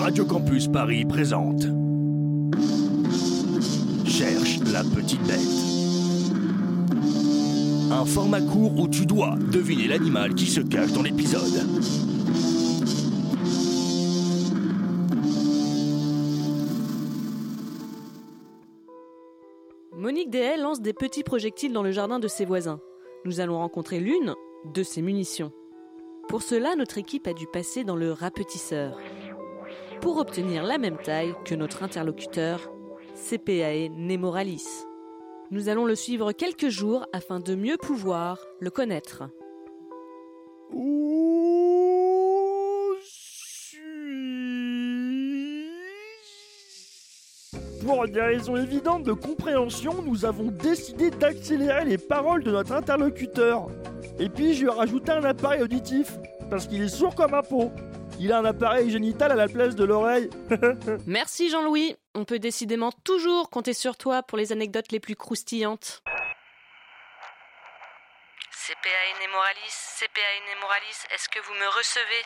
Radio Campus Paris présente. Cherche la petite bête. Un format court où tu dois deviner l'animal qui se cache dans l'épisode. Monique Dehaye lance des petits projectiles dans le jardin de ses voisins. Nous allons rencontrer l'une de ses munitions. Pour cela, notre équipe a dû passer dans le rapetisseur pour obtenir la même taille que notre interlocuteur, CPAE Nemoralis. Nous allons le suivre quelques jours afin de mieux pouvoir le connaître. Pour des raisons évidentes de compréhension, nous avons décidé d'accélérer les paroles de notre interlocuteur. Et puis je lui ai rajouté un appareil auditif, parce qu'il est sourd comme un pot. Il a un appareil génital à la place de l'oreille. Merci Jean-Louis. On peut décidément toujours compter sur toi pour les anecdotes les plus croustillantes. CPA Nemoralis, CPA Nemoralis, est-ce que vous me recevez?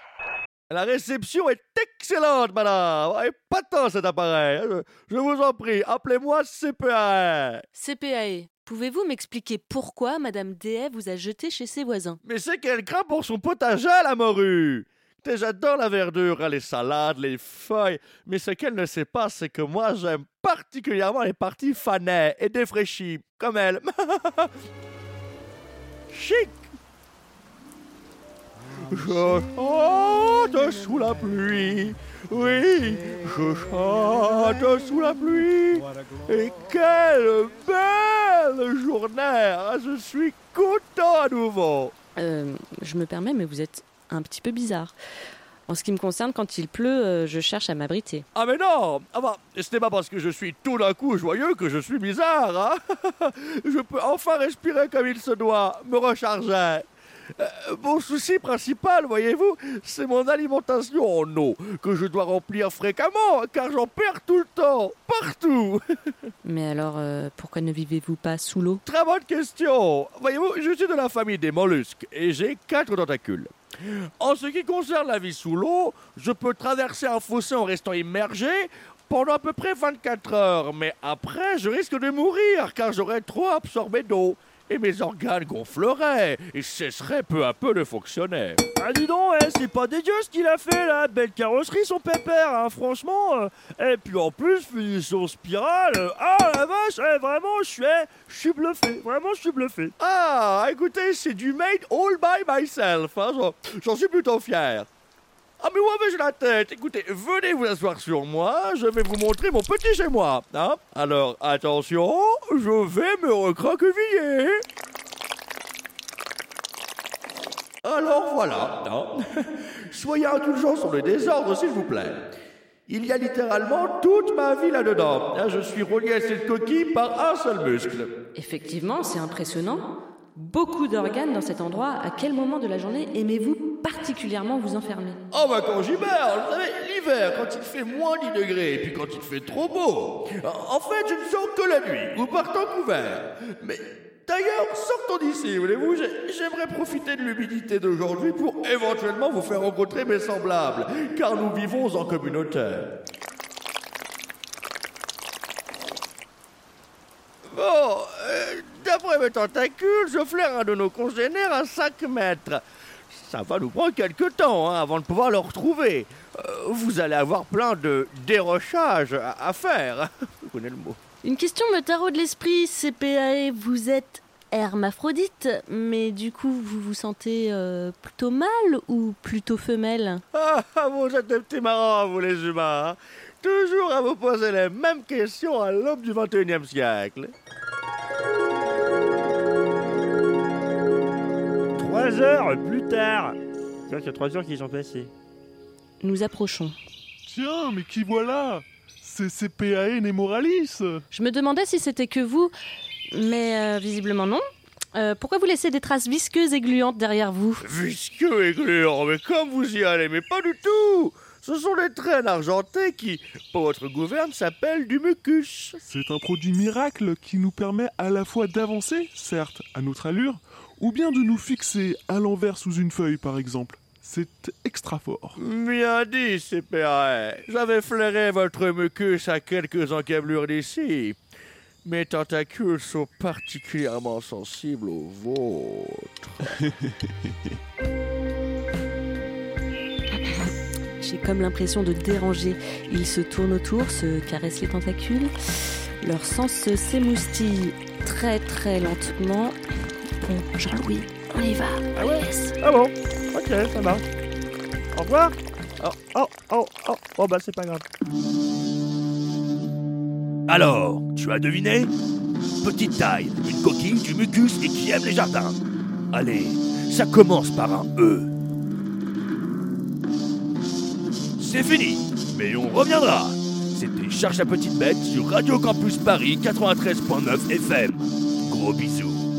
La réception est excellente, madame. Et pas tant cet appareil. Je, je vous en prie, appelez-moi CPA. CPAE, pouvez-vous m'expliquer pourquoi Madame Dehaye vous a jeté chez ses voisins? Mais c'est qu'elle craint pour son potager, la morue. Écoutez, J'adore la verdure, hein, les salades, les feuilles, mais ce qu'elle ne sait pas, c'est que moi j'aime particulièrement les parties fanées et défraîchies, comme elle. Chic Je chante sous la pluie, oui, je chante sous la pluie, et quelle belle journée, hein, je suis content à nouveau. Euh, je me permets, mais vous êtes un petit peu bizarre. En ce qui me concerne, quand il pleut, euh, je cherche à m'abriter. Ah mais non ah bah, Ce n'est pas parce que je suis tout d'un coup joyeux que je suis bizarre. hein? je peux enfin respirer comme il se doit, me recharger. Euh, mon souci principal, voyez-vous, c'est mon alimentation en eau, que je dois remplir fréquemment, car j'en perds tout le temps, partout. Mais alors, euh, pourquoi ne vivez-vous pas sous l'eau? Très bonne question. Voyez-vous, je suis de la famille des mollusques et j'ai quatre tentacules. En ce qui concerne la vie sous l'eau, je peux traverser un fossé en restant immergé pendant à peu près 24 heures, mais après je risque de mourir car j'aurais trop absorbé d'eau et mes organes gonfleraient et cesseraient peu à peu de fonctionner. Ah dis donc, eh, c'est pas dégueu ce qu'il a fait là, belle carrosserie son pépère, hein, franchement. euh. Et puis en plus, finition spirale, euh, ah la vache, eh, vraiment, je suis, eh, je suis bluffé, vraiment je suis bluffé. Ah, écoutez, c'est du made all by myself, hein, j'en- j'en suis plutôt fier. Ah mais où avais-je la tête? Écoutez, venez vous asseoir sur moi, je vais vous montrer mon petit chez moi. Hein Alors attention, je vais me recroqueviller. Alors voilà. hein. Soyez indulgents sur le désordre, s'il vous plaît. Il y a littéralement toute ma vie là-dedans. hein. Je suis relié à cette coquille par un seul muscle. Effectivement, c'est impressionnant. Beaucoup d'organes dans cet endroit. À quel moment de la journée aimez-vous particulièrement vous enfermer Oh bah quand j'hiberne, vous savez, l'hiver, quand il fait moins 10 degrés, et puis quand il fait trop beau. En fait, je ne sors que la nuit, ou par temps couvert. Mais d'ailleurs, sortons d'ici, voulez-vous, j'ai- j'aimerais profiter de l'humidité d'aujourd'hui pour éventuellement vous faire rencontrer mes semblables, car nous vivons en communauté. Bon, euh, d'après mes tentacules, je flaire un de nos congénères à 5 mètres. Ça va nous prendre quelques temps hein, avant de pouvoir le retrouver. Euh, vous allez avoir plein de dérochages à, à faire. Vous connaissez le mot? Une question me taraude l'esprit, CPAE. Vous êtes hermaphrodite, mais du coup, vous vous sentez euh, plutôt mâle ou plutôt femelle? Ah, ah, vous êtes des petits marrants, vous les humains. hein. Toujours à vous poser les mêmes questions à l'aube du 21e siècle. Trois heures plus tard. Ça, c'est trois heures qui sont passées. Nous approchons. Tiens, mais qui voilà? C'est CPAE Nemoralis Je me demandais si c'était que vous, mais euh, visiblement non. Euh, pourquoi vous laissez des traces visqueuses et gluantes derrière vous? Visqueux et gluant, mais comme vous y allez, mais pas du tout Ce sont des traînes argentées qui, pour votre gouverne, s'appellent du mucus. C'est un produit miracle qui nous permet à la fois d'avancer, certes, à notre allure, ou bien de nous fixer à l'envers sous une feuille, par exemple. C'est extra fort. Bien dit, CPA. J'avais flairé votre mucus à quelques encablures d'ici. Mes tentacules sont particulièrement sensibles aux vôtres. J'ai comme l'impression de déranger. Ils se tournent autour, se caressent les tentacules. Leur sens s'émoustille très très lentement. Bon, Jean-Louis, on y va. Ah ouais Yes. Ah bon Ok, ça marche. Au revoir Oh, oh, oh, oh, oh bah c'est pas grave. Alors, tu as deviné? Petite taille, une coquille, du mucus et qui aime les jardins. Allez, ça commence par un E. C'est fini, mais on reviendra. C'était Charge à petite bête sur Radio Campus Paris 93.9 FM. Gros bisous.